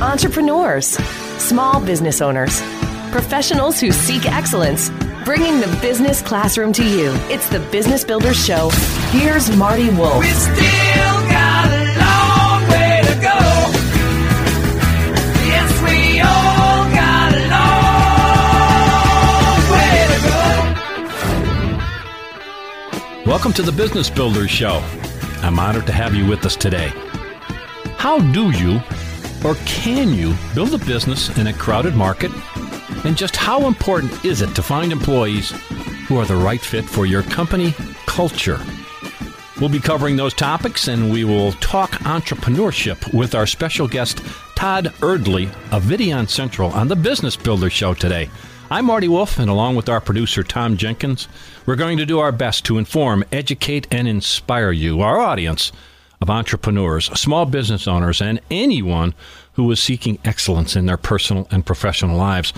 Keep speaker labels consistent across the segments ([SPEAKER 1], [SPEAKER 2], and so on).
[SPEAKER 1] entrepreneurs, small business owners, professionals who seek excellence, bringing the business classroom to you. It's the Business Builders Show. Here's Marty Wolf.
[SPEAKER 2] We still got a long way to go. Yes, we all got a long way to go.
[SPEAKER 3] Welcome to the Business Builders Show. I'm honored to have you with us today. How do you or can you build a business in a crowded market? And just how important is it to find employees who are the right fit for your company culture? We'll be covering those topics and we will talk entrepreneurship with our special guest, Todd Erdley of Videon Central on the Business Builder Show today. I'm Marty Wolf, and along with our producer, Tom Jenkins, we're going to do our best to inform, educate, and inspire you, our audience of entrepreneurs, small business owners, and anyone who is seeking excellence in their personal and professional lives.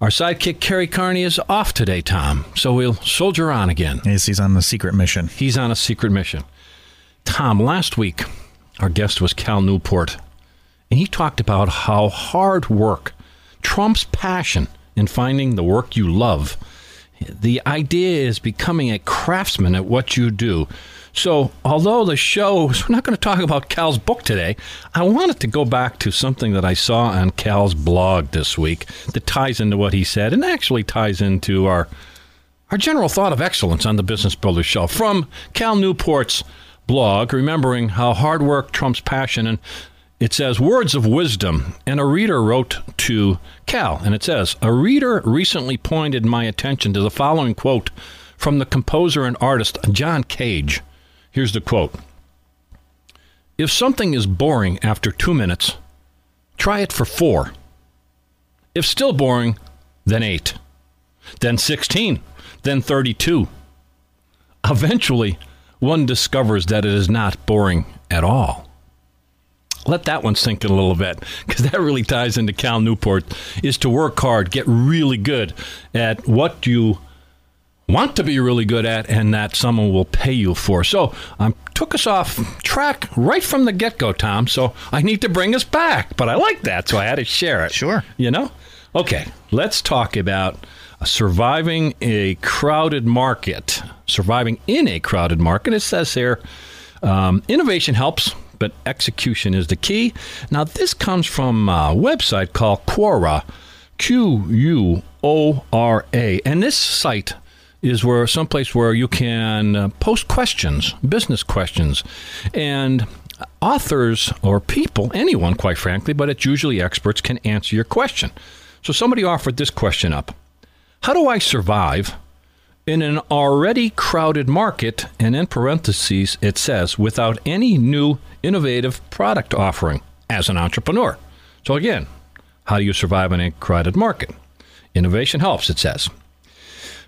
[SPEAKER 3] Our sidekick, Kerry Carney, is off today, Tom, so we'll soldier on again.
[SPEAKER 4] Yes, he's on the secret mission.
[SPEAKER 3] He's on a secret mission. Tom, last week, our guest was Cal Newport, and he talked about how hard work trumps passion in finding the work you love. The idea is becoming a craftsman at what you do. So, although the show, we're not going to talk about Cal's book today, I wanted to go back to something that I saw on Cal's blog this week that ties into what he said and actually ties into our our general thought of excellence on the Business Builder Show from Cal Newport's blog, remembering how hard work trumps passion. And it says, Words of wisdom. And a reader wrote to Cal, and it says, A reader recently pointed my attention to the following quote from the composer and artist John Cage. Here's the quote If something is boring after two minutes, try it for four. If still boring, then eight then 16, then 32. Eventually, one discovers that it is not boring at all. Let that one sink in a little bit because that really ties into Cal Newport is to work hard, get really good at what you want to be really good at and that someone will pay you for. So I um, took us off track right from the get go, Tom. So I need to bring us back. But I like that, so I had to share it.
[SPEAKER 4] Sure.
[SPEAKER 3] You know? Okay, let's talk about surviving a crowded market. Surviving in a crowded market. It says here um, innovation helps, but execution is the key. Now, this comes from a website called Quora, Q U O R A. And this site is where someplace where you can uh, post questions, business questions, and authors or people, anyone, quite frankly, but it's usually experts, can answer your question. So somebody offered this question up How do I survive in an already crowded market? And in parentheses, it says, without any new innovative product offering as an entrepreneur. So again, how do you survive in a crowded market? Innovation helps, it says.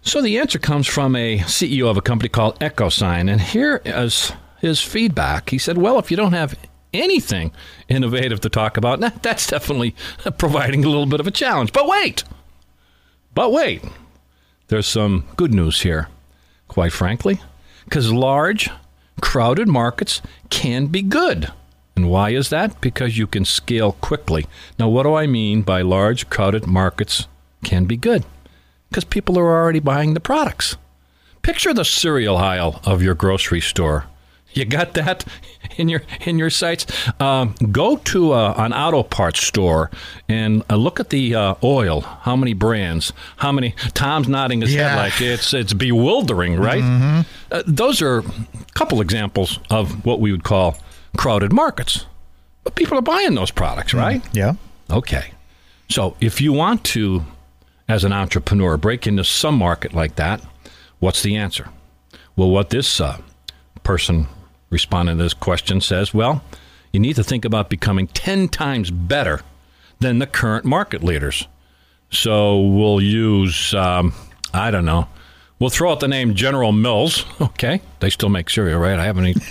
[SPEAKER 3] So the answer comes from a CEO of a company called EchoSign. And here is his feedback. He said, Well, if you don't have anything innovative to talk about, that's definitely providing a little bit of a challenge. But wait, but wait, there's some good news here, quite frankly, because large, crowded markets can be good. And why is that? Because you can scale quickly. Now, what do I mean by large, crowded markets can be good? Because people are already buying the products. Picture the cereal aisle of your grocery store you got that in your in your sights? Um, go to uh, an auto parts store and uh, look at the uh, oil. How many brands? How many? Tom's nodding his
[SPEAKER 4] Yeah.
[SPEAKER 3] head like it's it's bewildering, right? Uh, those are a couple examples of what we would call crowded markets. But people are buying those products, right?
[SPEAKER 4] Yeah.
[SPEAKER 3] Okay. So if you want to, as an entrepreneur, break into some market like that, what's the answer? Well, what this uh, person responding to this question says, well, you need to think about becoming 10 times better than the current market leaders. So we'll use, um, I don't know, we'll throw out the name General Mills. Okay. They still make cereal, right? I haven't, even,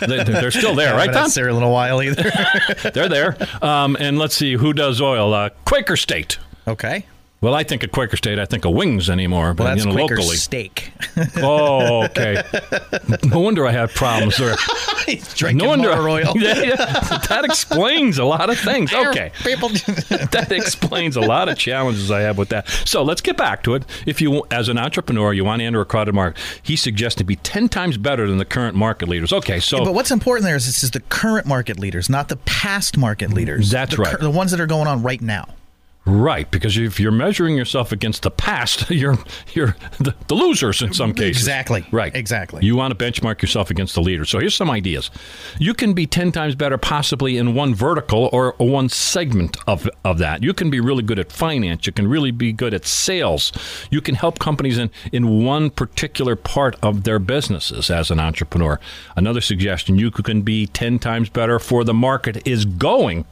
[SPEAKER 3] they, they're still there, right, Tom?
[SPEAKER 4] cereal in a while either.
[SPEAKER 3] They're there. Um, and let's see who does oil. Uh, Quaker State.
[SPEAKER 4] okay.
[SPEAKER 3] Well, I think of Quaker State. I think of wings anymore, but
[SPEAKER 4] Well, that's
[SPEAKER 3] you know,
[SPEAKER 4] Quaker
[SPEAKER 3] locally.
[SPEAKER 4] steak.
[SPEAKER 3] Oh, okay. no wonder I have problems there.
[SPEAKER 4] He's drinking
[SPEAKER 3] No wonder.
[SPEAKER 4] oil.
[SPEAKER 3] Yeah, yeah. That explains a lot of things. Okay.
[SPEAKER 4] People.
[SPEAKER 3] that explains a lot of challenges I have with that. So let's get back to it. If you, as an entrepreneur, you want to enter a crowded market, he suggests to be 10 times better than the current market leaders. Okay, so
[SPEAKER 4] But what's important there is this is the current market leaders, not the past market leaders.
[SPEAKER 3] That's
[SPEAKER 4] The
[SPEAKER 3] right.
[SPEAKER 4] The ones that are going on right now.
[SPEAKER 3] Right, because if you're measuring yourself against the past, you're you're the, the losers in some cases.
[SPEAKER 4] Exactly.
[SPEAKER 3] Right.
[SPEAKER 4] Exactly.
[SPEAKER 3] You want to benchmark yourself against the leaders. So here's some ideas. You can be 10 times better possibly in one vertical or one segment of, of that. You can be really good at finance. You can really be good at sales. You can help companies in, in one particular part of their businesses as an entrepreneur. Another suggestion, you can be 10 times better for the market is going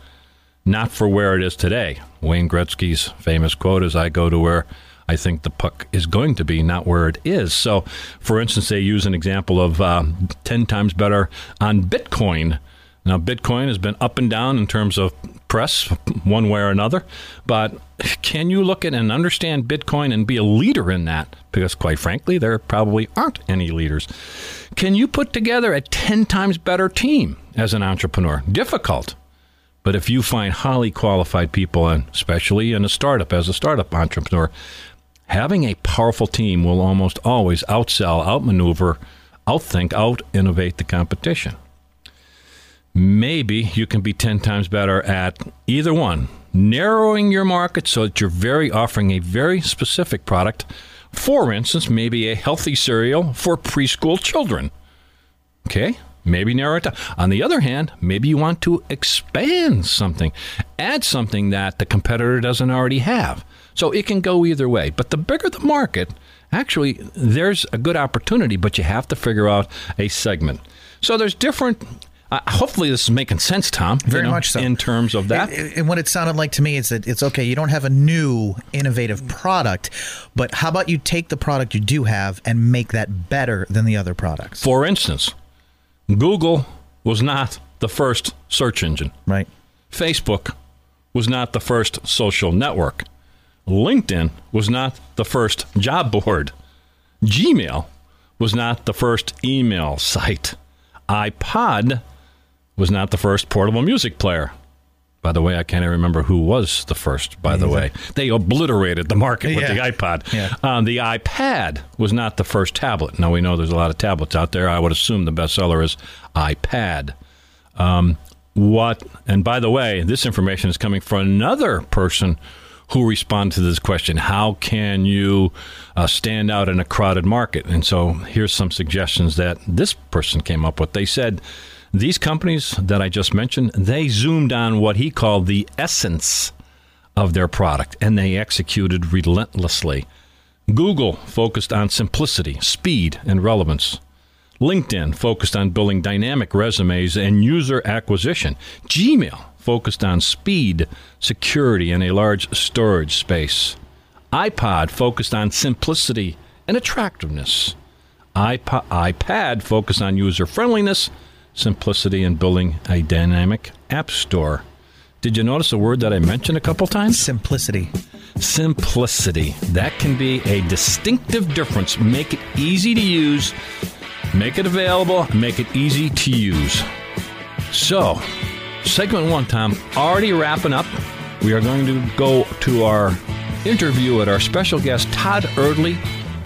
[SPEAKER 3] not for where it is today. Wayne Gretzky's famous quote is I go to where I think the puck is going to be, not where it is. So, for instance, they use an example of uh, 10 times better on Bitcoin. Now, Bitcoin has been up and down in terms of press, one way or another. But can you look at and understand Bitcoin and be a leader in that? Because, quite frankly, there probably aren't any leaders. Can you put together a 10 times better team as an entrepreneur? Difficult. But if you find highly qualified people, and especially in a startup as a startup entrepreneur, having a powerful team will almost always outsell, outmaneuver, outthink, out innovate the competition. Maybe you can be 10 times better at either one, narrowing your market so that you're very offering a very specific product. For instance, maybe a healthy cereal for preschool children. Okay, maybe narrow it down. On the other hand, maybe you want to expand something, add something that the competitor doesn't already have. So it can go either way. But the bigger the market, actually, there's a good opportunity, but you have to figure out a segment. So there's different. Uh, hopefully, this is making sense, Tom. you
[SPEAKER 4] Very
[SPEAKER 3] know,
[SPEAKER 4] much so.
[SPEAKER 3] In terms of that.
[SPEAKER 4] And- And what it sounded like to me is that it's okay, you don't have a new innovative product, but how about you take the product you do have and make that better than the other products?
[SPEAKER 3] For instance, Google was not the first search engine.
[SPEAKER 4] Right.
[SPEAKER 3] Facebook was not the first social network. LinkedIn was not the first job board. Gmail was not the first email site. iPod was not the first portable music player. By the way, I can't even remember who was the first, by the way. They obliterated the market with the iPod.
[SPEAKER 4] Yeah.
[SPEAKER 3] Um, the iPad was not the first tablet. Now we know there's a lot of tablets out there. I would assume the bestseller is iPad what and by the way this information is coming from another person who responded to this question how can you uh, stand out in a crowded market and so here's some suggestions that this person came up with they said these companies that i just mentioned they zoomed on what he called the essence of their product and they executed relentlessly google focused on simplicity speed and relevance LinkedIn focused on building dynamic resumes and user acquisition. Gmail focused on speed, security, and a large storage space. iPod focused on simplicity and attractiveness. iPad focused on user friendliness, simplicity, in building a dynamic app store. Did you notice a word that I mentioned a couple times?
[SPEAKER 4] Simplicity.
[SPEAKER 3] simplicity. That can be a distinctive difference. Make it easy to use, make it available, make it easy to use. So, segment one, Tom, already wrapping up. We are going to go to our interview with our special guest, Todd Erdley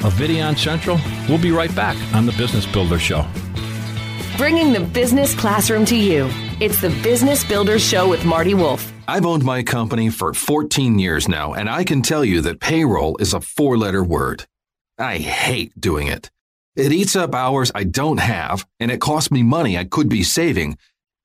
[SPEAKER 3] of Videon Central. We'll be right back on the Business Builder Show.
[SPEAKER 1] Bringing the business classroom to you. It's the Business Builders Show with Marty Wolf.
[SPEAKER 5] I've owned my company for 14 years now, and I can tell you that payroll is a four letter word. I hate doing it. It eats up hours I don't have, and it costs me money I could be saving.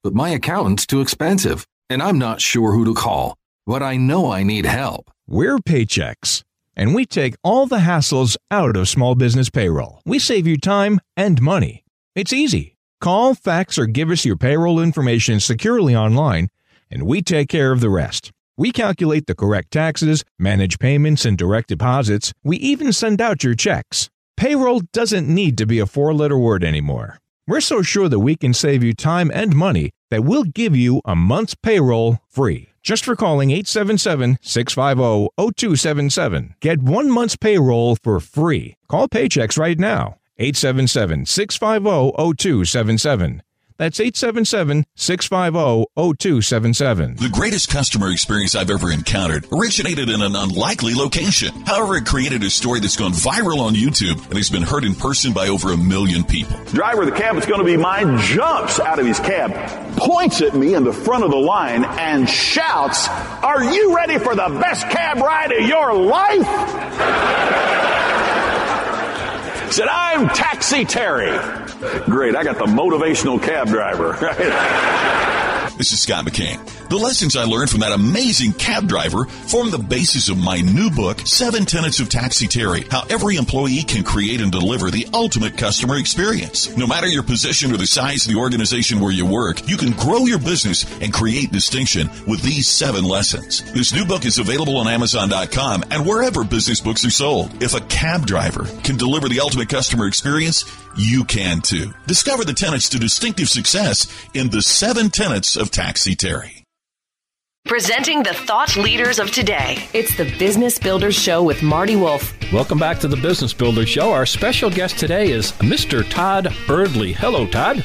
[SPEAKER 5] But my accountant's too expensive, and I'm not sure who to call. But I know I need help.
[SPEAKER 6] We're Paychex, and we take all the hassles out of small business payroll. We save you time and money. It's easy. Call, fax, or give us your payroll information securely online, and we take care of the rest. We calculate the correct taxes, manage payments and direct deposits. We even send out your checks. Payroll doesn't need to be a four letter word anymore. We're so sure that we can save you time and money that we'll give you a month's payroll free. just for calling 877 650 0277. Get one month's payroll for free. Call Paychex right now. 877 650 0277. That's 877 650 0277.
[SPEAKER 7] The greatest customer experience I've ever encountered originated in an unlikely location. However, it created a story that's gone viral on YouTube and has been heard in person by over a million people.
[SPEAKER 8] Driver of the cab that's going to be mine jumps out of his cab, points at me in the front of the line, and shouts, Are you ready for the best cab ride of your life? Said, I'm Taxi Terry. Great, I got the motivational cab driver.
[SPEAKER 7] This is Scott McKain. The lessons I learned from that amazing cab driver form the basis of my new book, Seven Tenets of Taxi Terry, how every employee can create and deliver the ultimate customer experience. No matter your position or the size of the organization where you work, you can grow your business and create distinction with these seven lessons. This new book is available on Amazon.com and wherever business books are sold. If a cab driver can deliver the ultimate customer experience, you can too. Discover the tenets to distinctive success in the seven tenets of Taxi Terry.
[SPEAKER 1] Presenting the thought leaders of today. It's the Business Builders Show with Marty Wolf.
[SPEAKER 3] Welcome back to the Business Builder Show. Our special guest today is Mr. Todd Erdley. Hello, Todd.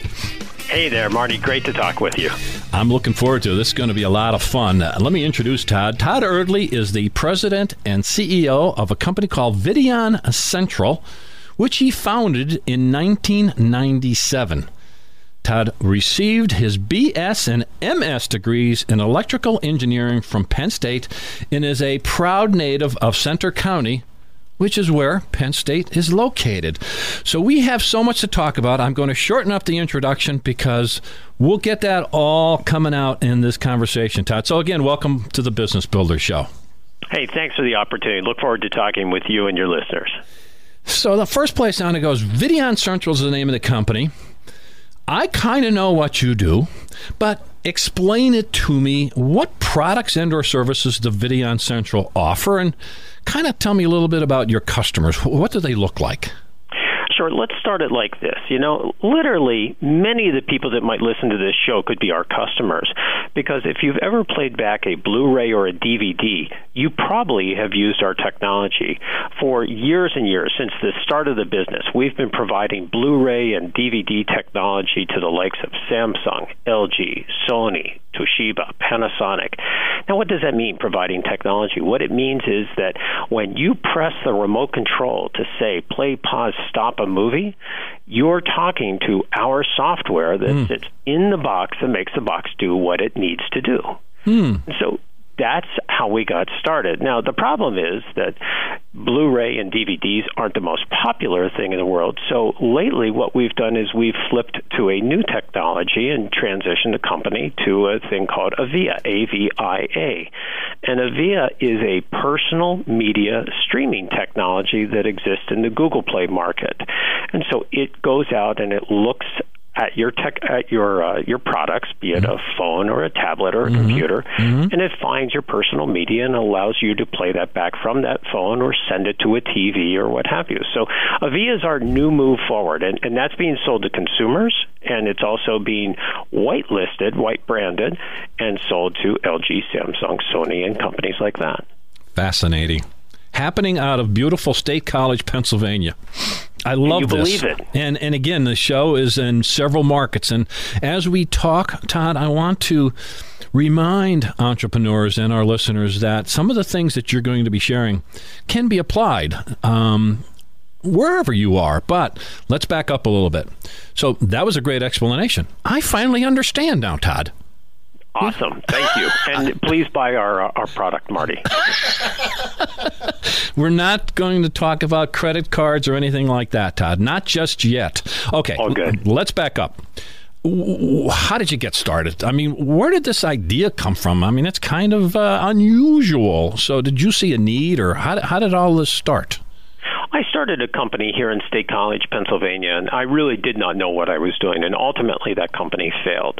[SPEAKER 9] Hey there, Marty. Great to talk with you.
[SPEAKER 3] I'm looking forward to it. This is going to be a lot of fun. Uh, let me introduce Todd. Todd Erdley is the president and CEO of a company called Videon Central, which he founded in 1997. Todd received his BS and MS degrees in electrical engineering from Penn State and is a proud native of Centre County, which is where Penn State is located. So we have so much to talk about. I'm going to shorten up the introduction because we'll get that all coming out in this conversation, Todd. So again, welcome to the Business Builder Show.
[SPEAKER 9] Hey, thanks for the opportunity. Look forward to talking with you and your listeners.
[SPEAKER 3] So the first place on it goes, Videon Central is the name of the company. I kind of know what you do, but explain it to me. What products and or services does Videon Central offer? And kind of tell me a little bit about your customers. What do they look like?
[SPEAKER 9] Let's start it like this. You know, literally, many of the people that might listen to this show could be our customers. Because if you've ever played back a Blu ray or a DVD, you probably have used our technology. For years and years, since the start of the business, we've been providing Blu ray and DVD technology to the likes of Samsung, LG, Sony, Toshiba, Panasonic. Now, what does that mean, providing technology? What it means is that when you press the remote control to say play, pause, stop a movie, you're talking to our software that hmm. sits in the box that makes the box do what it needs to do. Hmm. So that's how we got started. Now, the problem is that Blu ray and DVDs aren't the most popular thing in the world. So lately, what we've done is we've flipped to a new technology and transitioned the company to a thing called Avia, A V I A. And Avia is a personal media streaming technology that exists in the Google Play market. And so it goes out and it looks at your tech at your uh, your products, be it a mm-hmm. phone or a tablet or a mm-hmm. computer, mm-hmm. and it finds your personal media and allows you to play that back from that phone or send it to a TV or what have you. So Avia is our new move forward, and, and that's being sold to consumers, and it's also being whitelisted, white branded, and sold to LG, Samsung, Sony, and companies like that.
[SPEAKER 3] Fascinating. Happening out of beautiful State College, Pennsylvania. I love
[SPEAKER 9] you
[SPEAKER 3] this.
[SPEAKER 9] believe it?
[SPEAKER 3] And and again, the show is in several markets. And as we talk, Todd, I want to remind entrepreneurs and our listeners that some of the things that you're going to be sharing can be applied. Um, Wherever you are, but let's back up a little bit. So that was a great explanation. I finally understand now, Todd.
[SPEAKER 9] Awesome, thank you, and please buy our our product, Marty.
[SPEAKER 3] We're not going to talk about credit cards or anything like that, Todd. Not just yet. Okay.
[SPEAKER 9] All good.
[SPEAKER 3] Let's back up. How did you get started? I mean, where did this idea come from? I mean, it's kind of uh, unusual. So, did you see a need, or how, how did all this start?
[SPEAKER 9] I started a company here in State College, Pennsylvania, and I really did not know what I was doing, and ultimately that company failed.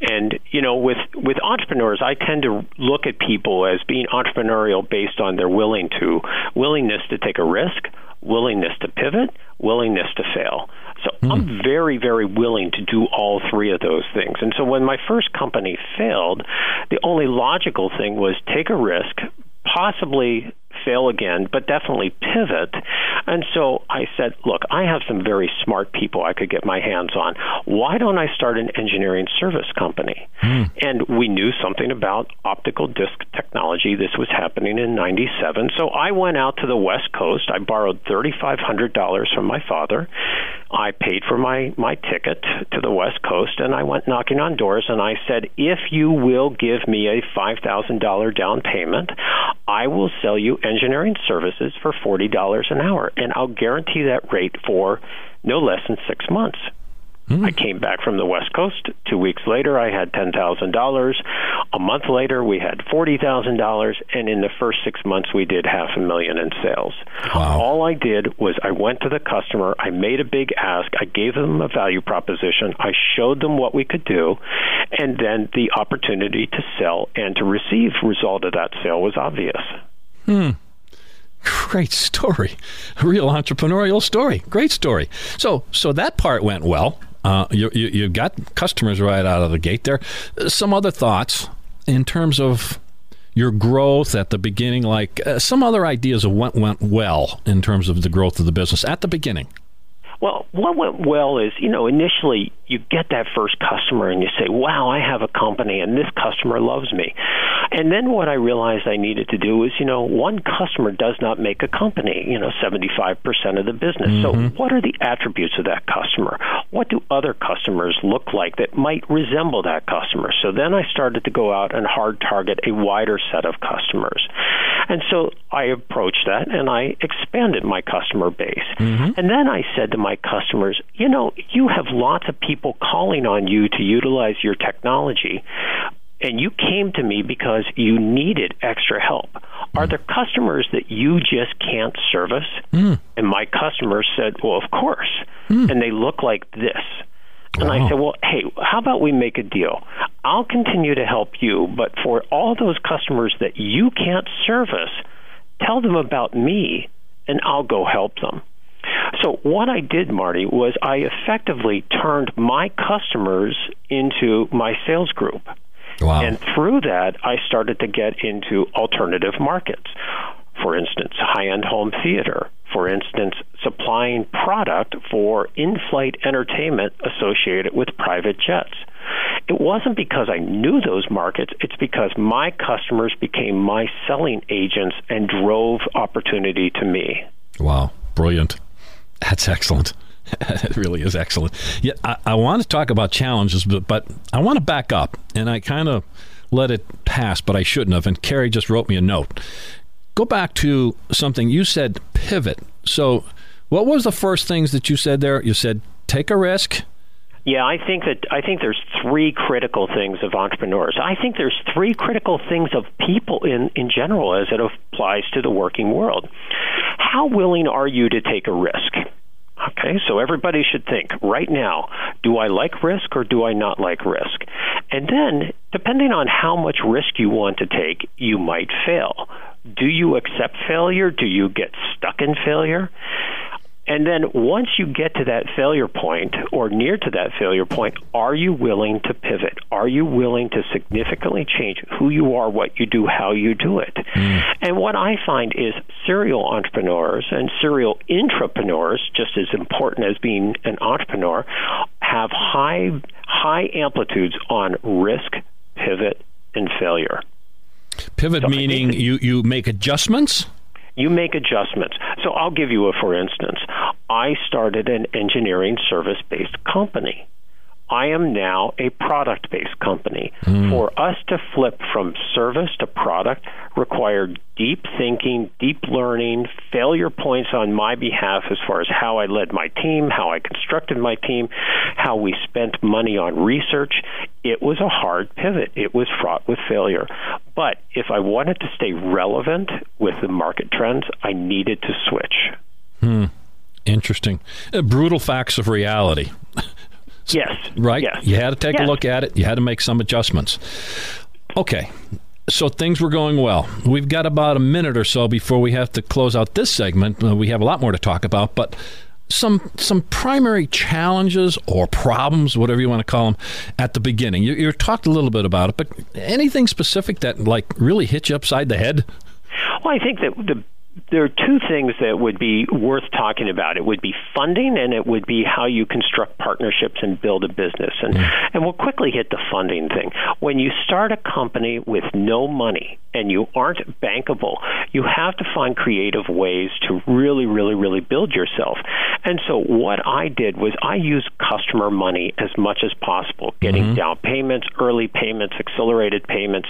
[SPEAKER 9] And you know, with with entrepreneurs, I tend to look at people as being entrepreneurial based on their willing to willingness to take a risk, willingness to pivot, willingness to fail. So
[SPEAKER 3] Hmm.
[SPEAKER 9] I'm very, very willing to do all three of those things. And so when my first company failed, the only logical thing was take a risk, possibly fail again, but definitely pivot. And so I said, look, I have some very smart people I could get my hands on. Why don't I start an engineering service company? Hmm. And we knew something about optical disc technology. This was happening in 97. So I went out to the West Coast. I borrowed $3,500 from my father. I paid for my, my ticket to the West Coast and I went knocking on doors and I said, if you will give me a $5,000 down payment, I will sell you engineering services for $40 an hour and I'll guarantee that rate for no less than six months. Hmm. I came back from the West Coast. Two weeks later, I had ten thousand dollars. A month later, we had forty thousand dollars, and in the first six months, we did half a million in sales. All I did was I went to the customer. I made a big ask. I gave them a value proposition. I showed them what we could do, and then the opportunity to sell and to receive result of that sale was obvious. Hmm.
[SPEAKER 3] Great story, a real entrepreneurial story. Great story. So, so that part went well. Uh, you, you you got customers right out of the gate there. Uh, Some other thoughts in terms of your growth at the beginning, like uh, some other ideas of what went well in terms of the growth of the business at the beginning.
[SPEAKER 9] Well, what went well is, you know, initially you get that first customer and you say, wow, I have a company and this customer loves me. And then what I realized I needed to do is, you know, one customer does not make a company, you know, 75% of the business. So mm-hmm. what are the attributes of that customer? What do other customers look like that might resemble that customer? So then I started to go out and hard target a wider set of customers. And so I approached that and I expanded my customer base. Mm-hmm. And then I said to my customers, you know, you have lots of people calling on you to utilize your technology. And you came to me because you needed extra help. Are there customers that you just can't service? Hmm. And my customers said, Well, of course. Hmm. And they look like this. And I said, well, hey, how about we make a deal? I'll continue to help you, but for all those customers that you can't service, tell them about me and I'll go help them. So what I did, Marty, was I effectively turned my customers into my sales group.
[SPEAKER 3] Wow.
[SPEAKER 9] And through that, I started to get into alternative markets. For instance, high end home theater. For instance, supplying product for in flight entertainment associated with private jets. It wasn't because I knew those markets, it's because my customers became my selling agents and drove opportunity to me.
[SPEAKER 3] Wow, brilliant. That's excellent. it really is excellent. Yeah, I, I want to talk about challenges, but, but I want to back up, and I kind of let it pass, but I shouldn't have. And Carrie just wrote me a note. Go back to something you said pivot. So, what was the first things that you said there? You said take a risk.
[SPEAKER 9] Yeah, I think that I think there's three critical things of entrepreneurs. I think there's three critical things of people in in general as it applies to the working world. How willing are you to take a risk? Okay, so everybody should think right now do I like risk or do I not like risk? And then, depending on how much risk you want to take, you might fail. Do you accept failure? Do you get stuck in failure? And then once you get to that failure point or near to that failure point, are you willing to pivot? Are you willing to significantly change who you are, what you do, how you do it? Mm. And what I find is serial entrepreneurs and serial intrapreneurs, just as important as being an entrepreneur, have high high amplitudes on risk, pivot, and failure.
[SPEAKER 3] Pivot
[SPEAKER 9] So
[SPEAKER 3] meaning you, you make adjustments.
[SPEAKER 9] You make adjustments. So I'll give you a for instance. I started an engineering service based company. I am now a product based company. For us to flip from service to product required deep thinking, deep learning, failure points on my behalf as far as how I led my team, how I constructed my team, how we spent money on research. It was a hard pivot. It was fraught with failure. But if I wanted to stay relevant with the market trends, I needed to switch. Hmm.
[SPEAKER 3] Interesting. Uh, brutal facts of reality.
[SPEAKER 9] Yes.
[SPEAKER 3] right?
[SPEAKER 9] Yes.
[SPEAKER 3] You had to take
[SPEAKER 9] Yes.
[SPEAKER 3] a look at it. You had to make some adjustments. Okay. So things were going well. We've got about a minute or so before we have to close out this segment. Uh, we have a lot more to talk about, but some some primary challenges or problems, whatever you want to call them, at the beginning. You, you talked a little bit about it, but anything specific that like really hit you upside the head?
[SPEAKER 9] Well, I think that the there are two things that would be worth talking about. It would be funding, and it would be how you construct partnerships and build a business. And mm. and we'll quickly hit the funding thing. When you start a company with no money and you aren't bankable, you have to find creative ways to really, really, really build yourself. And so what I did was I used customer money as much as possible, getting mm-hmm. down payments, early payments, accelerated payments,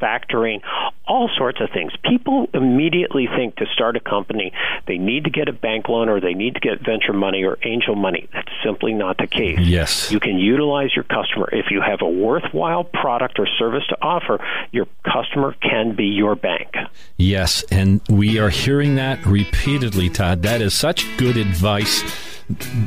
[SPEAKER 9] factoring, all sorts of things. People immediately think to start a company, they need to get a bank loan or they need to get venture money or angel money. That's simply not the case.
[SPEAKER 3] Yes.
[SPEAKER 9] You can utilize your customer. If you have a worthwhile product or service to offer, your customer can be your bank.
[SPEAKER 3] Yes, and we are hearing that repeatedly, Todd. That is such good advice.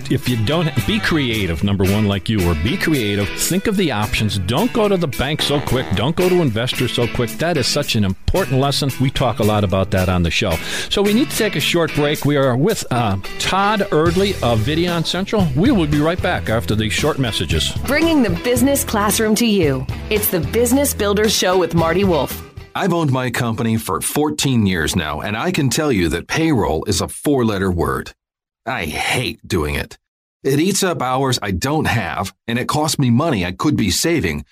[SPEAKER 3] If you don't be creative, number one, like you or be creative. Think of the options. Don't go to the bank so quick. Don't go to investors so quick. That is such an important lesson. We talk a lot about that on the show. So we need to take a short break. We are with uh, Todd Erdley of Videon Central. We will be right back after these short messages.
[SPEAKER 1] Bringing the business classroom to you. It's the Business Builders Show with Marty Wolf.
[SPEAKER 5] I've owned my company for 14 years now, and I can tell you that payroll is a four letter word. I hate doing it. It eats up hours I don't have, and it costs me money I could be saving.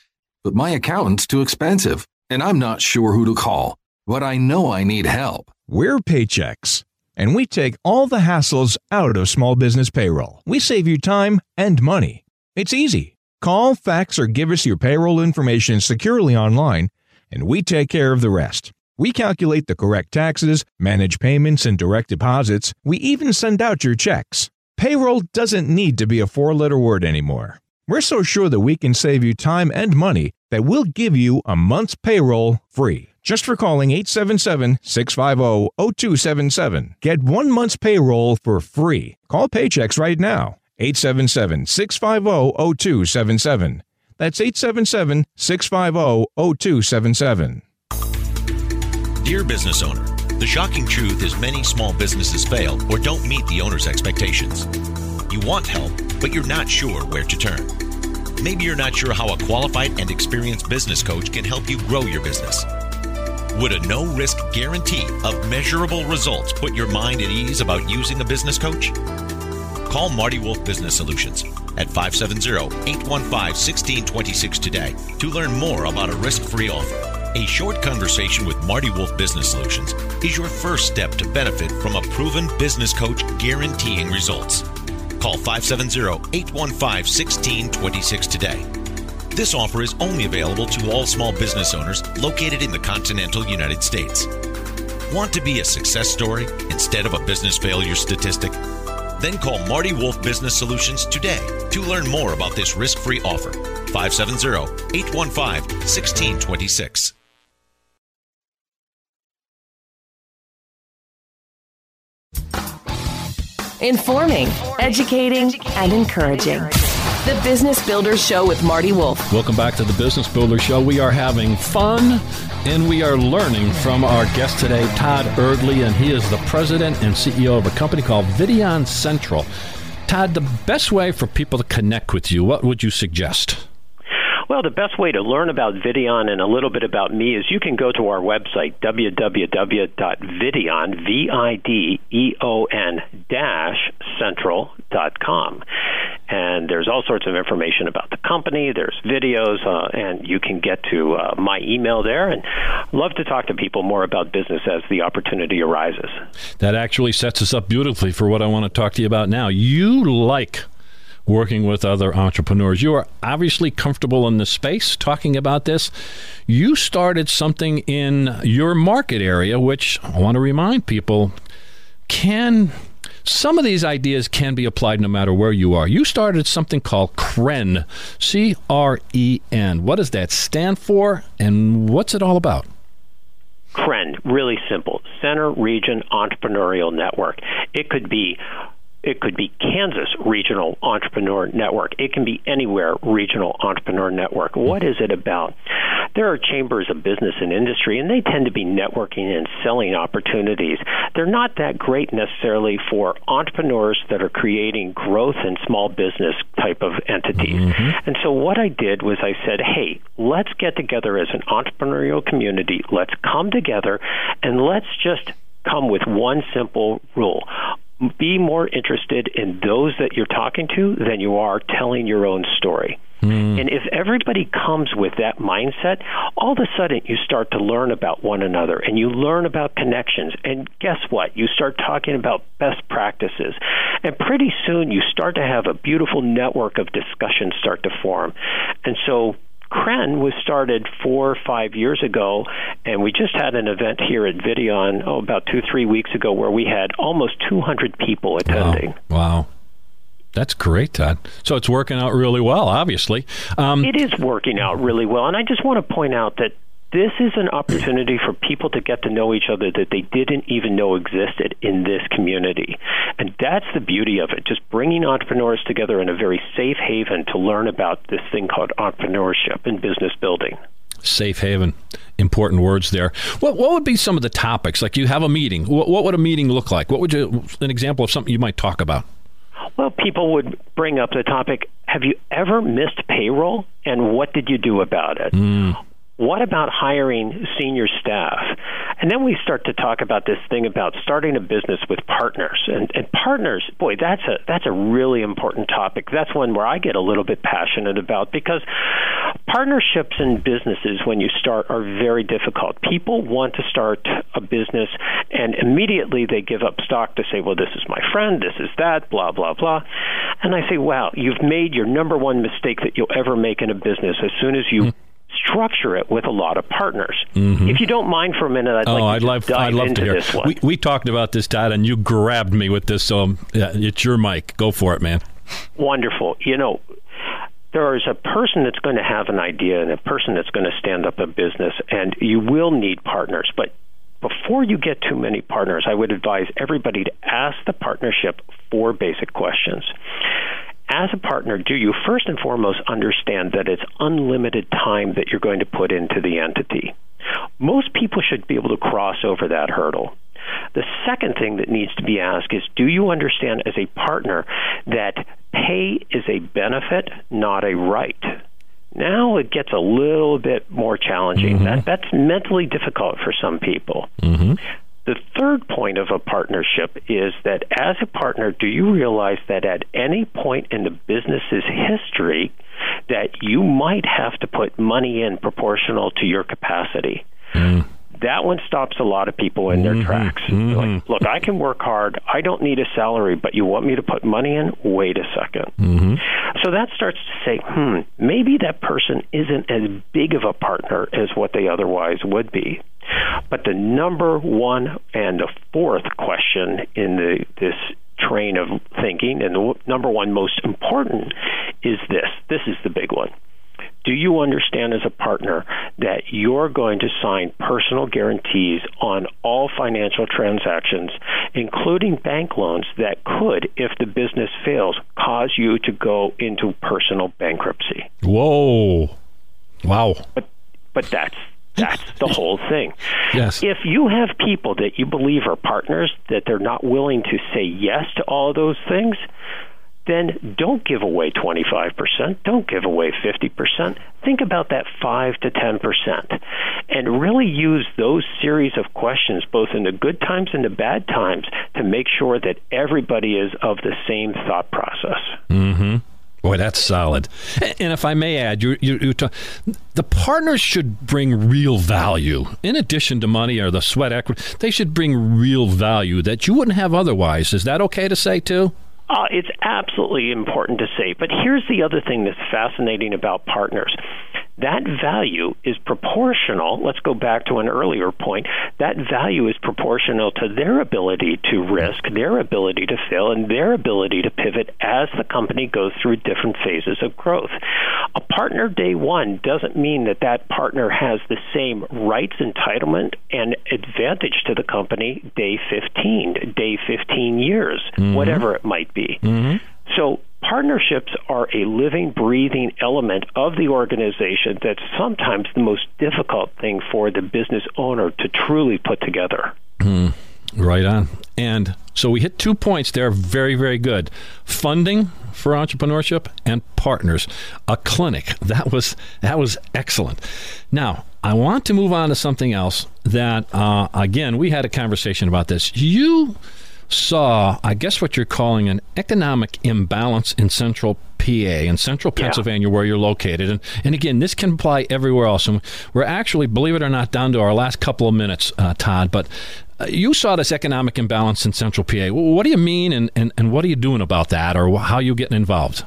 [SPEAKER 5] But my accountant's too expensive, and I'm not sure who to call. But I know I need help.
[SPEAKER 6] We're Paychex, and we take all the hassles out of small business payroll. We save you time and money. It's easy. Call, fax, or give us your payroll information securely online, and we take care of the rest. We calculate the correct taxes, manage payments and direct deposits. We even send out your checks. Payroll doesn't need to be a four letter word anymore. We're so sure that we can save you time and money that we'll give you a month's payroll free. Just for calling 877 650 0277. Get one month's payroll for free. Call Paychex right now. 877 650 0277. That's 877 650 0277.
[SPEAKER 10] Dear business owner, the shocking truth is many small businesses fail or don't meet the owner's expectations. You want help, but you're not sure where to turn. Maybe you're not sure how a qualified and experienced business coach can help you grow your business. Would a no risk guarantee of measurable results put your mind at ease about using a business coach? Call Marty Wolf Business Solutions at 570-815-1626 today to learn more about a risk-free offer. A short conversation with Marty Wolf Business Solutions is your first step to benefit from a proven business coach guaranteeing results. Call 570-815-1626 today. This offer is only available to all small business owners located in the continental United States. Want to be a success story instead of a business failure statistic? Then call Marty Wolf Business Solutions today to learn more about this risk free offer. 570 815 1626.
[SPEAKER 1] Informing, educating, and encouraging. The Business Builders Show with Marty Wolf.
[SPEAKER 3] Welcome back to the Business Builder Show. We are having fun and we are learning from our guest today, Todd Erdley, and he is the president and CEO of a company called Videon Central. Todd, the best way for people to connect with you, what would you suggest?
[SPEAKER 9] Well, the best way to learn about Videon and a little bit about me is you can go to our website, www.videon, V-I-D-E-O-N, dash, central.com. And there's all sorts of information about the company. There's videos, uh, and you can get to uh, my email there. And love to talk to people more about business as the opportunity arises.
[SPEAKER 3] That actually sets us up beautifully for what I want to talk to you about now. You like working with other entrepreneurs. You are obviously comfortable in the space talking about this. You started something in your market area, which I want to remind people can some of these ideas can be applied no matter where you are. You started something called CREN, C R E N. What does that stand for and what's it all about?
[SPEAKER 9] CREN, really simple Centre Region Entrepreneurial Network. It could be it could be Kansas Regional Entrepreneur Network. It can be anywhere Regional Entrepreneur Network. What is it about? There are chambers of business and industry, and they tend to be networking and selling opportunities. They're not that great necessarily for entrepreneurs that are creating growth in small business type of entities. Mm-hmm. And so what I did was I said, hey, let's get together as an entrepreneurial community. Let's come together and let's just come with one simple rule be more interested in those that you're talking to than you are telling your own story. Hmm. And if everybody comes with that mindset, all of a sudden you start to learn about one another and you learn about connections. And guess what? You start talking about best practices. And pretty soon you start to have a beautiful network of discussions start to form. And so CREN was started four or five years ago, and we just had an event here at Videon oh, about two, three weeks ago where we had almost 200 people attending.
[SPEAKER 3] Wow. That's great, Todd. So it's working out really well, obviously. Um,
[SPEAKER 9] It is working out really well, and I just want to point out that this is an opportunity for people to get to know each other that they didn't even know existed in this community. And that's the beauty of it, just bringing entrepreneurs together in a very safe haven to learn about this thing called entrepreneurship and business building.
[SPEAKER 3] safe haven. Important words there. What what would be some of the topics? Like you have a meeting. What, what would a meeting look like? What would you an example of something you might talk about?
[SPEAKER 9] Well, people would bring up the topic Have you ever missed payroll? And what did you do about it? Hmm. What about hiring senior staff? And then we start to talk about this thing about starting a business with partners. And, and partners, boy, that's a that's a really important topic. That's one where I get a little bit passionate about because partnerships in businesses when you start are very difficult. People want to start a business and immediately they give up stock to say, well, this is my friend, this is that, blah, blah, blah. And I say, wow, you've made your number one mistake that you'll ever make in a business as soon as you hmm. Structure it with a lot of partners. Mm-hmm. If you don't mind for a minute, I'd
[SPEAKER 3] oh,
[SPEAKER 9] like
[SPEAKER 3] I'd love
[SPEAKER 9] dive
[SPEAKER 3] I'd love
[SPEAKER 9] into
[SPEAKER 3] to hear.
[SPEAKER 9] this one.
[SPEAKER 3] We we talked about this, Todd, and you grabbed me with this. So yeah, it's your mic. Go for it, man.
[SPEAKER 9] wonderful. You know, there is a person that's going to have an idea and a person that's going to stand up a business, and you will need partners. But before you get too many partners, I would advise everybody to ask the partnership four basic questions. As a partner, do you first and foremost understand that it's unlimited time that you're going to put into the entity? Most people should be able to cross over that hurdle. The second thing that needs to be asked is do you understand as a partner that pay is a benefit, not a right? Now it gets a little bit more challenging. Mm-hmm. That, that's mentally difficult for some people. Mm-hmm. The third point of a partnership is that as a partner, do you realize that at any point in the business's history that you might have to put money in proportional to your capacity? Mm. That one stops a lot of people in their mm-hmm. tracks. They're Like, mm-hmm. look, I can work hard. I don't need a salary, but you want me to put money in? Wait a 2nd mm-hmm. So that starts to say, hmm, maybe that person isn't as big of a partner as what they otherwise would be. But the number one and the fourth question in the this train of thinking, and the number one most important, is this. This is the big one. Do you understand as a partner that you're going to sign personal guarantees on all financial transactions, including bank loans that could, if the business fails, cause you to go into personal bankruptcy?
[SPEAKER 3] Whoa! Wow.
[SPEAKER 9] But, But that's that's the whole thing.
[SPEAKER 3] Yes.
[SPEAKER 9] If you have people that you believe are partners that they're not willing to say yes to all those things, then don't give away 25%, don't give away 50%. Think about that 5 to 10% and really use those series of questions both in the good times and the bad times to make sure that everybody is of the same thought process.
[SPEAKER 3] Mm-hmm. Boy, that's solid. And if I may add, you, you, you talk, the partners should bring real value in addition to money or the sweat equity. They should bring real value that you wouldn't have otherwise. Is that okay to say too?
[SPEAKER 9] Uh, it's absolutely important to say. But here's the other thing that's fascinating about partners that value is proportional. Let's go back to an earlier point. That value is proportional to their ability to risk, their ability to fail, and their ability to pivot as the company goes through different phases of growth. A partner day one doesn't mean that that partner has the same rights, entitlement, and advantage to the company day 15, day 15 years,
[SPEAKER 3] Mhm.
[SPEAKER 9] whatever it might be. So partnerships are a living, breathing element of the organization that's sometimes the most difficult thing for the business owner to truly put together.
[SPEAKER 3] Hmm. Right on. And so we hit two points there. Very, very good. Funding for entrepreneurship and partners. A clinic. That was that was excellent. Now I want to move on to something else. That uh, again we had a conversation about this. You saw, I guess, what you're calling an economic imbalance in central PA, in central
[SPEAKER 9] Yeah.
[SPEAKER 3] Pennsylvania, where you're located. And, and again, this can apply everywhere else. And we're actually, believe it or not, down to our last couple of minutes, uh, Todd. But uh, you saw this economic imbalance in central PA. What do you mean, and, and, and what are you doing about that, or how are you getting involved?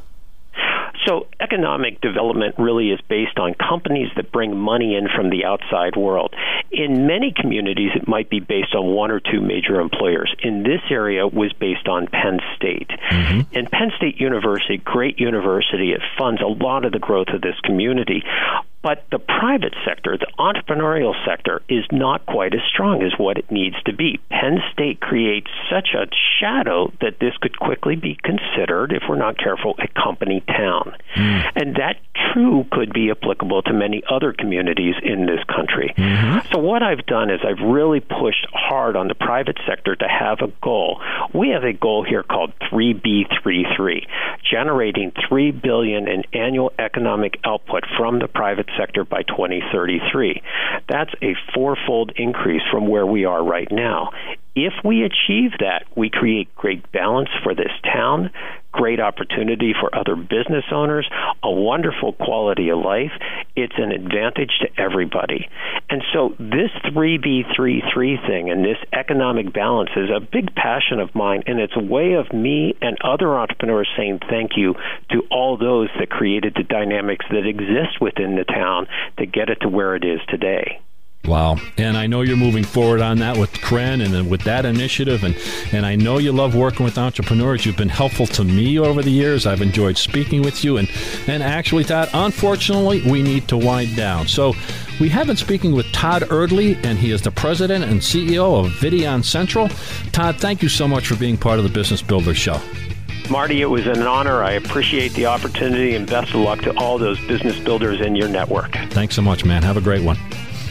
[SPEAKER 9] So, economic development really is based on companies that bring money in from the outside world. In many communities, it might be based on one or two major employers. In this area, it was based on Penn State. Mm-hmm. And Penn State University, great university, it funds a lot of the growth of this community. But the private sector, the entrepreneurial sector, is not quite as strong as what it needs to be. Penn State creates such a shadow that this could quickly be considered, if we're not careful, a company town. Hmm. And that true could be applicable to many other communities in this country. Mm-hmm. So what I've done is I've really pushed hard on the private sector to have a goal. We have a goal here called 3B33, generating 3 billion in annual economic output from the private sector by 2033. That's a fourfold increase from where we are right now. If we achieve that, we create great balance for this town, great opportunity for other business owners, a wonderful quality of life. It's an advantage to everybody. And so this 3B33 thing and this economic balance is a big passion of mine, and it's a way of me and other entrepreneurs saying thank you to all those that created the dynamics that exist within the town to get it to where it is today.
[SPEAKER 3] Wow. And I know you're moving forward on that with CREN and then with that initiative. And, and I know you love working with entrepreneurs. You've been helpful to me over the years. I've enjoyed speaking with you. And, and actually, Todd, unfortunately, we need to wind down. So we have been speaking with Todd Erdley, and he is the president and CEO of Videon Central. Todd, thank you so much for being part of the Business Builder Show.
[SPEAKER 9] Marty, it was an honor. I appreciate the opportunity and best of luck to all those business builders in your network.
[SPEAKER 3] Thanks so much, man. Have a great one.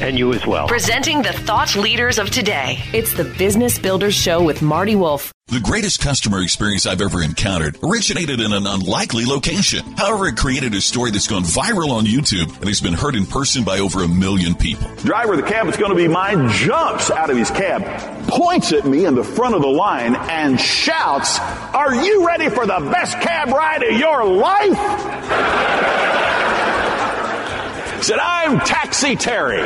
[SPEAKER 9] And you as well.
[SPEAKER 1] Presenting the thought leaders of today. It's the Business Builders Show with Marty Wolf.
[SPEAKER 7] The greatest customer experience I've ever encountered originated in an unlikely location. However, it created a story that's gone viral on YouTube and has been heard in person by over a million people.
[SPEAKER 8] Driver of the cab that's going to be mine jumps out of his cab, points at me in the front of the line, and shouts, Are you ready for the best cab ride of your life? Said, I'm Taxi Terry.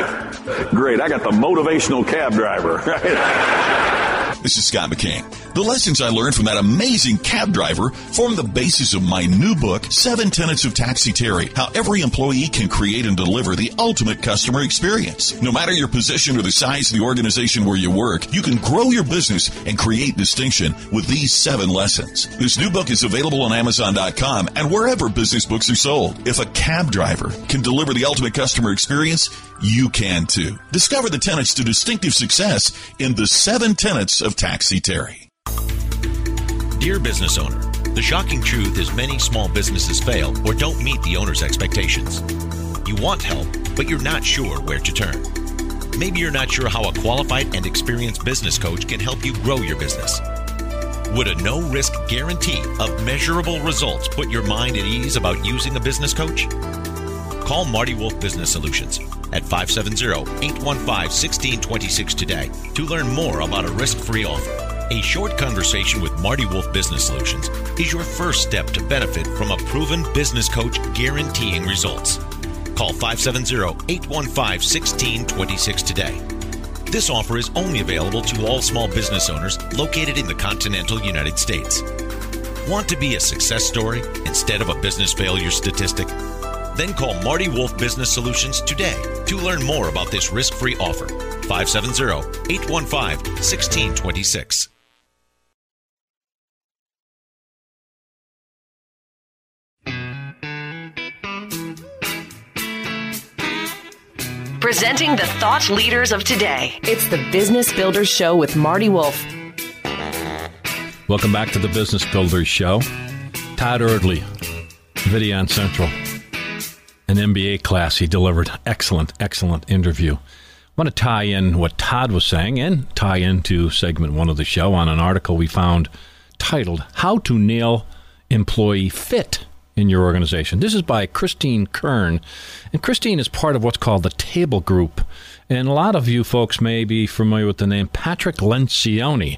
[SPEAKER 8] Great, I got the motivational cab driver. Right?
[SPEAKER 7] This is Scott McKain. The lessons I learned from that amazing cab driver form the basis of my new book, Seven Tenets of Taxi Terry, how every employee can create and deliver the ultimate customer experience. No matter your position or the size of the organization where you work, you can grow your business and create distinction with these seven lessons. This new book is available on Amazon.com and wherever business books are sold. If a cab driver can deliver the ultimate customer experience, you can too. Discover the tenets to distinctive success in the seven tenets of Taxi Terry.
[SPEAKER 10] Dear business owner, the shocking truth is many small businesses fail or don't meet the owner's expectations. You want help, but you're not sure where to turn. Maybe you're not sure how a qualified and experienced business coach can help you grow your business. Would a no risk guarantee of measurable results put your mind at ease about using a business coach? Call Marty Wolf Business Solutions at 570-815-1626 today to learn more about a risk-free offer. A short conversation with Marty Wolf Business Solutions is your first step to benefit from a proven business coach guaranteeing results. Call 570-815-1626 today. This offer is only available to all small business owners located in the continental United States. Want to be a success story instead of a business failure statistic? Then call Marty Wolf Business Solutions today to learn more about this risk free offer. 570 815 1626.
[SPEAKER 1] Presenting the thought leaders of today. It's the Business Builders Show with Marty Wolf.
[SPEAKER 3] Welcome back to the Business Builders Show. Todd Erdley, Videon Central, an MBA class he delivered. Excellent, excellent interview. I want to tie in what Todd was saying and tie into segment one of the show on an article we found titled How to Nail Employee Fit in Your Organization. This is by Christine Kern. And Christine is part of what's called the Table Group. And a lot of you folks may be familiar with the name Patrick Lencioni.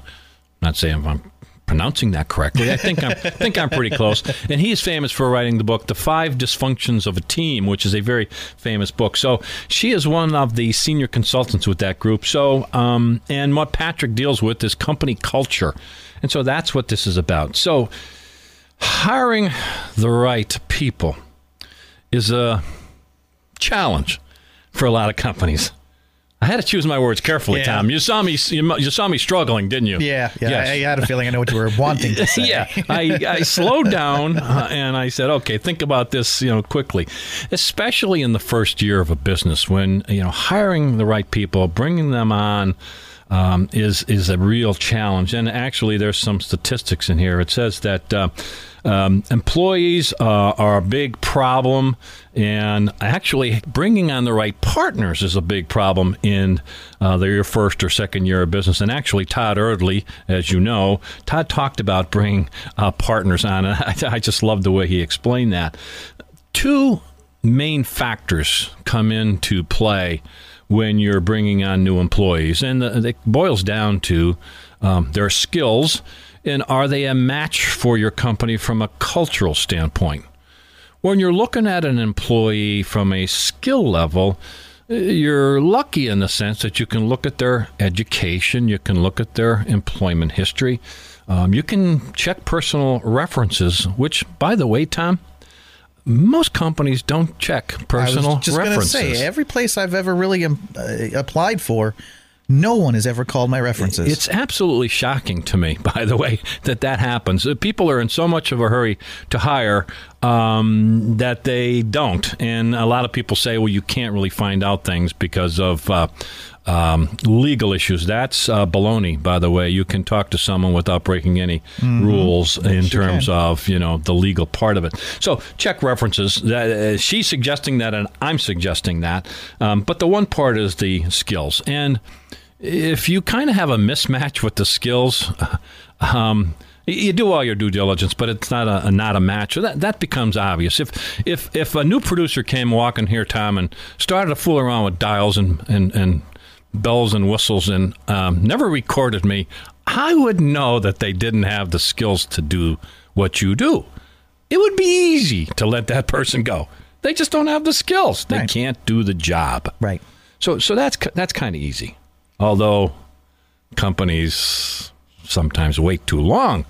[SPEAKER 3] Not saying I'm pronouncing that correctly. I think I'm think I'm pretty close. And he's famous for writing the book The Five Dysfunctions of a Team, which is a very famous book. So she is one of the senior consultants with that group. So um, and what Patrick deals with is company culture. And so that's what this is about. So hiring the right people is a challenge for a lot of companies. I had to choose my words carefully,
[SPEAKER 4] Yeah.
[SPEAKER 3] Tom. You saw me. You, saw me struggling, didn't you?
[SPEAKER 4] Yeah, yeah.
[SPEAKER 3] Yes.
[SPEAKER 4] I, I had a feeling I know what you were wanting to say.
[SPEAKER 3] yeah, I, I slowed down uh, and I said, okay, think about this, you know, quickly, especially in the first year of a business when you know hiring the right people, bringing them on. Um, is is a real challenge, and actually, there's some statistics in here. It says that uh, um, employees uh, are a big problem, and actually, bringing on the right partners is a big problem in uh, their first or second year of business. And actually, Todd Erdley, as you know, Todd talked about bringing uh, partners on, and I, I just love the way he explained that. Two main factors come into play when you're bringing on new employees, and the, it boils down to um, their skills and are they a match for your company from a cultural standpoint? When you're looking at an employee from a skill level, uh, you're lucky in the sense that you can look at their education, you can look at their employment history, um, you can check personal references, which, by the way, Tom, most companies don't check personal
[SPEAKER 4] I was just
[SPEAKER 3] references.
[SPEAKER 4] say every place I've ever really um, uh, applied for, no one has ever called my references.
[SPEAKER 3] It's absolutely shocking to me, by the way, that that happens. Uh, People are in so much of a hurry to hire um, that they don't. And a lot of people say, well, you can't really find out things because of uh, um, legal issues. That's uh, baloney, by the way. You can talk to someone without breaking any rules in terms of, you know, the legal part of it. So check references. That, uh, she's suggesting that, and I'm suggesting that. Um, but the one part is the skills. And if you kind of have a mismatch with the skills, um, you do all your due diligence, but it's not a, not a match. So that that becomes obvious. If if if a new producer came walking here, Tom, and started to fool around with dials and and, and bells and whistles and um, never recorded me, I would know that they didn't have the skills to do what you do. It would be easy to let that person go. They just don't have the skills. They
[SPEAKER 4] Right.
[SPEAKER 3] can't do the job.
[SPEAKER 4] right.
[SPEAKER 3] So so that's that's kind of easy. Although companies sometimes wait too long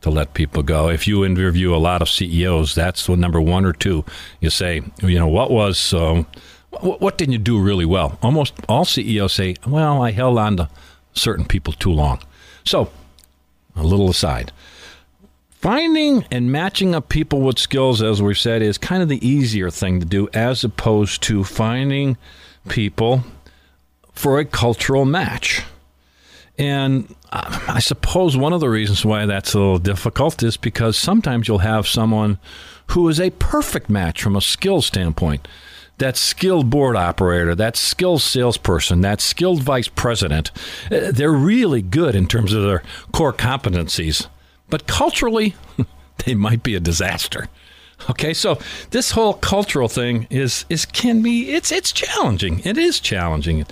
[SPEAKER 3] to let people go. If you interview a lot of CEOs, that's the number one or two. You say, you know, what was um, what, what didn't you do really well? Almost all CEOs say, well, I held on to certain people too long. So, a little aside. Finding and matching up people with skills, as we've said, is kind of the easier thing to do as opposed to finding people for a cultural match. And I suppose one of the reasons why that's a little difficult is because sometimes you'll have someone who is a perfect match from a skill standpoint. That skilled board operator, that skilled salesperson, that skilled vice president, uh, they're really good in terms of their core competencies. But culturally, they might be a disaster. Okay, so this whole cultural thing is is can be it's it's challenging. It is challenging.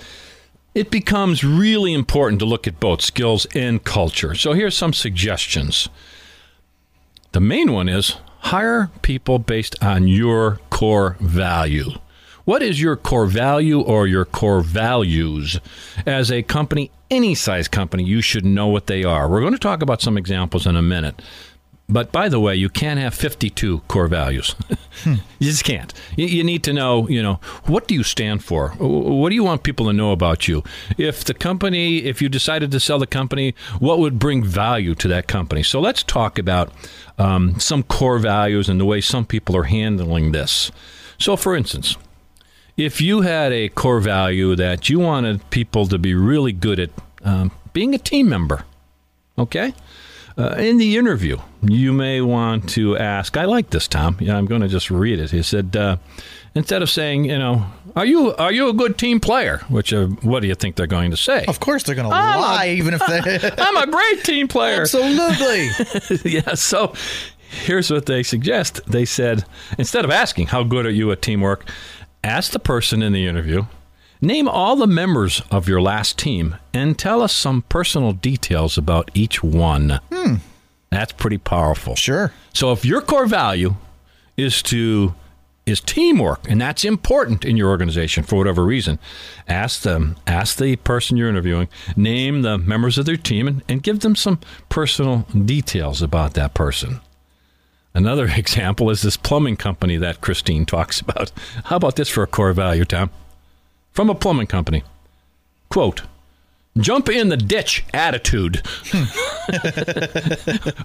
[SPEAKER 3] It becomes really important to look at both skills and culture. So here's some suggestions. The main one is hire people based on your core value. What is your core value or your core values? As a company, any size company, you should know what they are. We're going to talk about some examples in a minute. But by the way, you can't have 52 core values. you just can't. You, you need to know, you know, what do you stand for? What do you want people to know about you? If the company, if you decided to sell the company, what would bring value to that company? So let's talk about um, some core values and the way some people are handling this. So, for instance, if you had a core value that you wanted people to be really good at um, being a team member, okay? Uh, in the interview, you may want to ask. I like this, Tom. Yeah, I'm going to just read it. He said, uh, instead of saying, you know, are you are you a good team player? Which uh, what do you think they're going to say?
[SPEAKER 4] Of course, they're going to
[SPEAKER 3] I'm a-
[SPEAKER 4] lie, even if they.
[SPEAKER 3] I'm a great team player.
[SPEAKER 4] Absolutely.
[SPEAKER 3] yeah. So here's what they suggest. They said instead of asking how good are you at teamwork, ask the person in the interview. Name all the members of your last team and tell us some personal details about each one.
[SPEAKER 4] Hmm.
[SPEAKER 3] That's pretty powerful.
[SPEAKER 4] Sure.
[SPEAKER 3] So if your core value is to is teamwork, and that's important in your organization for whatever reason, ask them, ask the person you're interviewing, name the members of their team, and, and give them some personal details about that person. Another example is this plumbing company that Christine talks about. How about this for a core value, Tom? From a plumbing company. Quote, jump in the ditch attitude.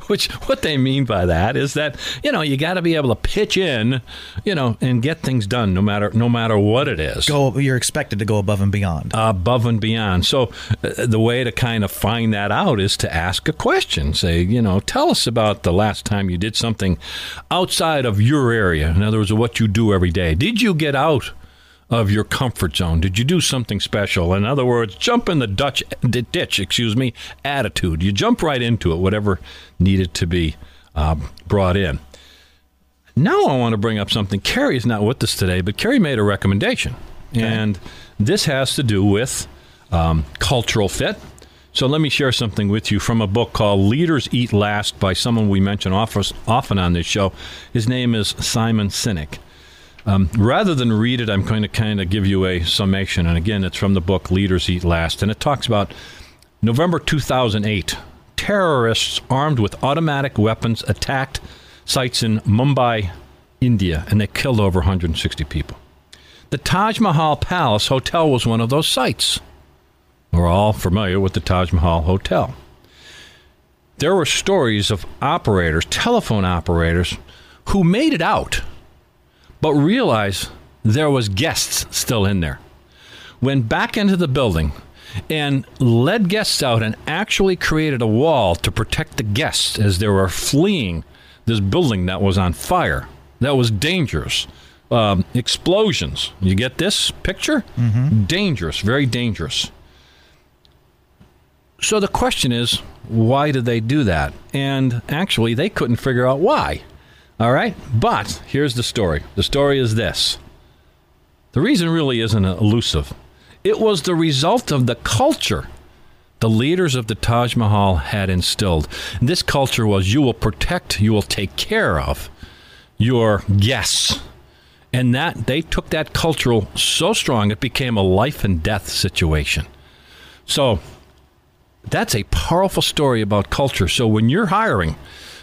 [SPEAKER 3] Which, what they mean by that is that, you know, you got to be able to pitch in, you know, and get things done no matter, no matter what it is
[SPEAKER 4] Go. You're expected to go above and beyond.
[SPEAKER 3] above and beyond. So uh, the way to kind of find that out is to ask a question. Say, you know, tell us about the last time you did something outside of your area. In other words, what you do every day. Did you get out? Of your comfort zone, did you do something special? In other words, jump in the Dutch d- ditch, excuse me, attitude. You jump right into it, whatever needed to be um, brought in. Now I want to bring up something. Carrie is not with us today, but Carrie made a recommendation, and this has to do with um, cultural fit. So let me share something with you from a book called "Leaders Eat Last" by someone we mention often on this show. His name is Simon Sinek. Um, rather than read it, I'm going to kind of give you a summation. And again, it's from the book Leaders Eat Last. And it talks about November 2008. Terrorists armed with automatic weapons attacked sites in Mumbai, India, and they killed over 160 people. The Taj Mahal Palace Hotel was one of those sites. We're all familiar with the Taj Mahal Hotel. There were stories of operators, telephone operators, who made it out but realized there was guests still in there. Went back into the building and led guests out and actually created a wall to protect the guests as they were fleeing this building that was on fire. That was dangerous. Um, explosions. You get this picture? Dangerous, very dangerous. So the question is, why did they do that? And actually, they couldn't figure out why. All right? But here's the story the story is this the reason really isn't elusive, it was the result of the culture the leaders of the Taj Mahal had instilled. This culture was you will protect, you will take care of your guests. And that they took that cultural so strong it became a life and death situation. So that's a powerful story about culture. So when you're hiring,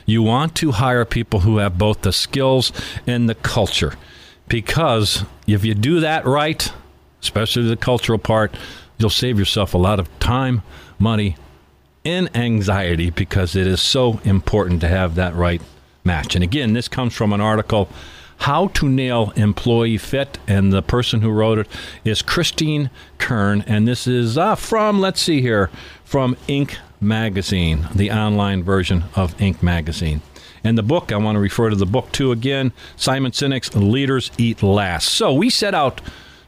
[SPEAKER 3] you want to hire people who have both the skills and the culture. Because if you do that right, especially the cultural part, you'll save yourself a lot of time, money, and anxiety because it is so important to have that right match. And again, this comes from an article, How to Nail Employee Fit, and the person who wrote it is Christine Kern, and this is uh, from, let's see here, from Inc. Magazine, the online version of Inc. Magazine. And the book, I want to refer to the book too again Simon Sinek's Leaders Eat Last. So we set out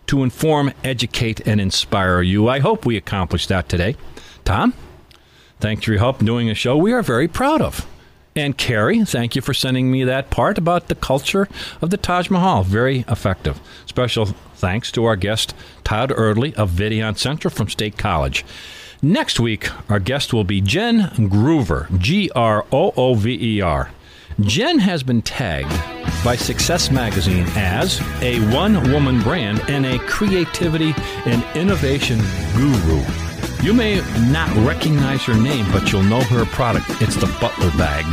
[SPEAKER 3] to inform, educate, and inspire you. I hope we accomplished that today. Tom, thanks for your help doing a show we are very proud of. And Carrie, thank you for sending me that part about the culture of the Taj Mahal. Very effective. Special thanks to our guest, Todd Erdley of Videon Central from State College. Next week, our guest will be Jen Groover, G R O O V E R. Jen has been tagged by Success Magazine as a one woman brand and a creativity and innovation guru. You may not recognize her name, but you'll know her product. It's the Butler Bag.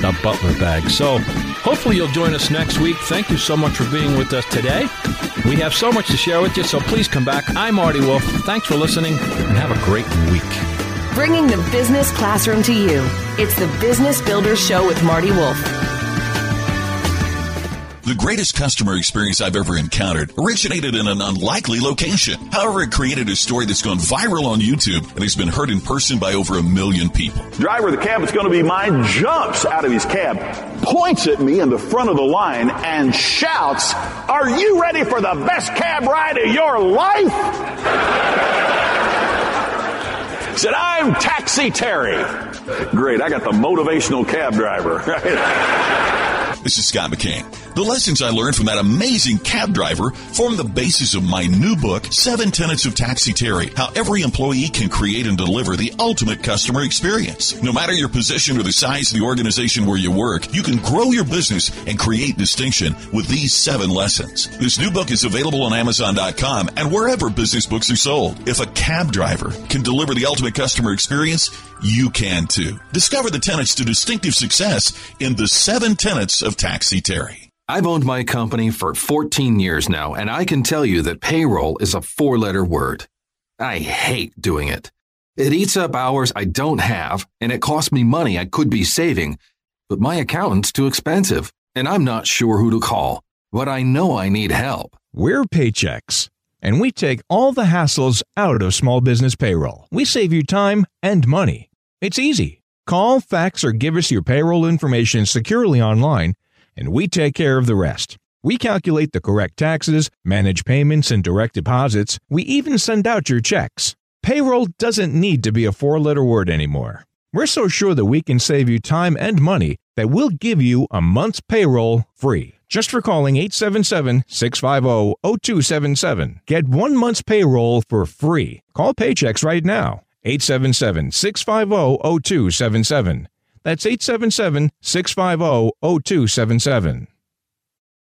[SPEAKER 3] The Butler Bag. So hopefully you'll join us next week. Thank you so much for being with us today. We have so much to share with you, so please come back. I'm Marty Wolf. Thanks for listening and have a great week.
[SPEAKER 1] Bringing the business classroom to you. It's the Business Builder Show with Marty Wolf.
[SPEAKER 7] The greatest customer experience I've ever encountered originated in an unlikely location. However, it created a story that's gone viral on YouTube and has been heard in person by over a million people.
[SPEAKER 8] Driver of the cab that's going to be mine jumps out of his cab, points at me in the front of the line, and shouts, Are you ready for the best cab ride of your life? Said, I'm Taxi Terry. Great, I got the motivational cab driver. Right?
[SPEAKER 7] This is Scott McKain. The lessons I learned from that amazing cab driver form the basis of my new book, Seven Tenets of Taxi Terry, how every employee can create and deliver the ultimate customer experience. No matter your position or the size of the organization where you work, you can grow your business and create distinction with these seven lessons. This new book is available on Amazon.com and wherever business books are sold. If a cab driver can deliver the ultimate customer experience, you can too. Discover the tenets to distinctive success in the seven tenets of Taxi Terry.
[SPEAKER 5] I've owned my company for 14 years now, and I can tell you that payroll is a four letter word. I hate doing it. It eats up hours I don't have, and it costs me money I could be saving, but my accountant's too expensive, and I'm not sure who to call. But I know I need help.
[SPEAKER 6] We're Paychex, and we take all the hassles out of small business payroll. We save you time and money. It's easy. Call, fax, or give us your payroll information securely online, and we take care of the rest. We calculate the correct taxes, manage payments and direct deposits. We even send out your checks. Payroll doesn't need to be a four letter word anymore. We're so sure that we can save you time and money that we'll give you a month's payroll free. Just for calling 877 650 0277. Get one month's payroll for free. Call Paychex right now. 877 650 0277. That's 877 650 0277.